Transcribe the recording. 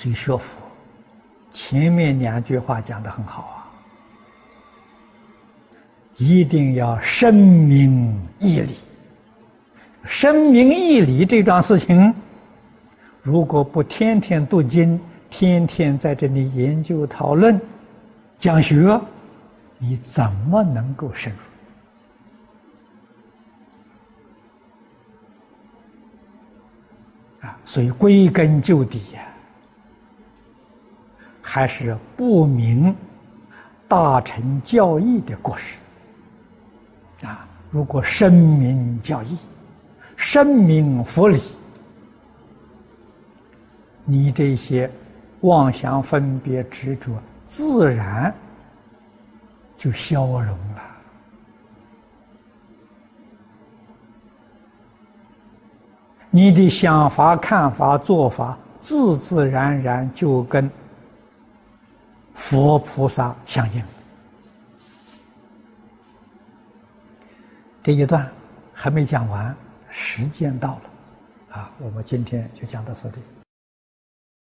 所以学佛前面两句话讲的很好啊，一定要深明义理。深明义理这桩事情，如果不天天读经，天天在这里研究讨论、讲学，你怎么能够深入？啊，所以归根究底呀，还是不明大乘教义的过失。啊，如果深明教义，深明佛理，你这些妄想分别执着，自然就消融了。你的想法、看法、做法，自自然然就跟佛菩萨相应。这一段还没讲完，时间到了，啊，我们今天就讲到这里。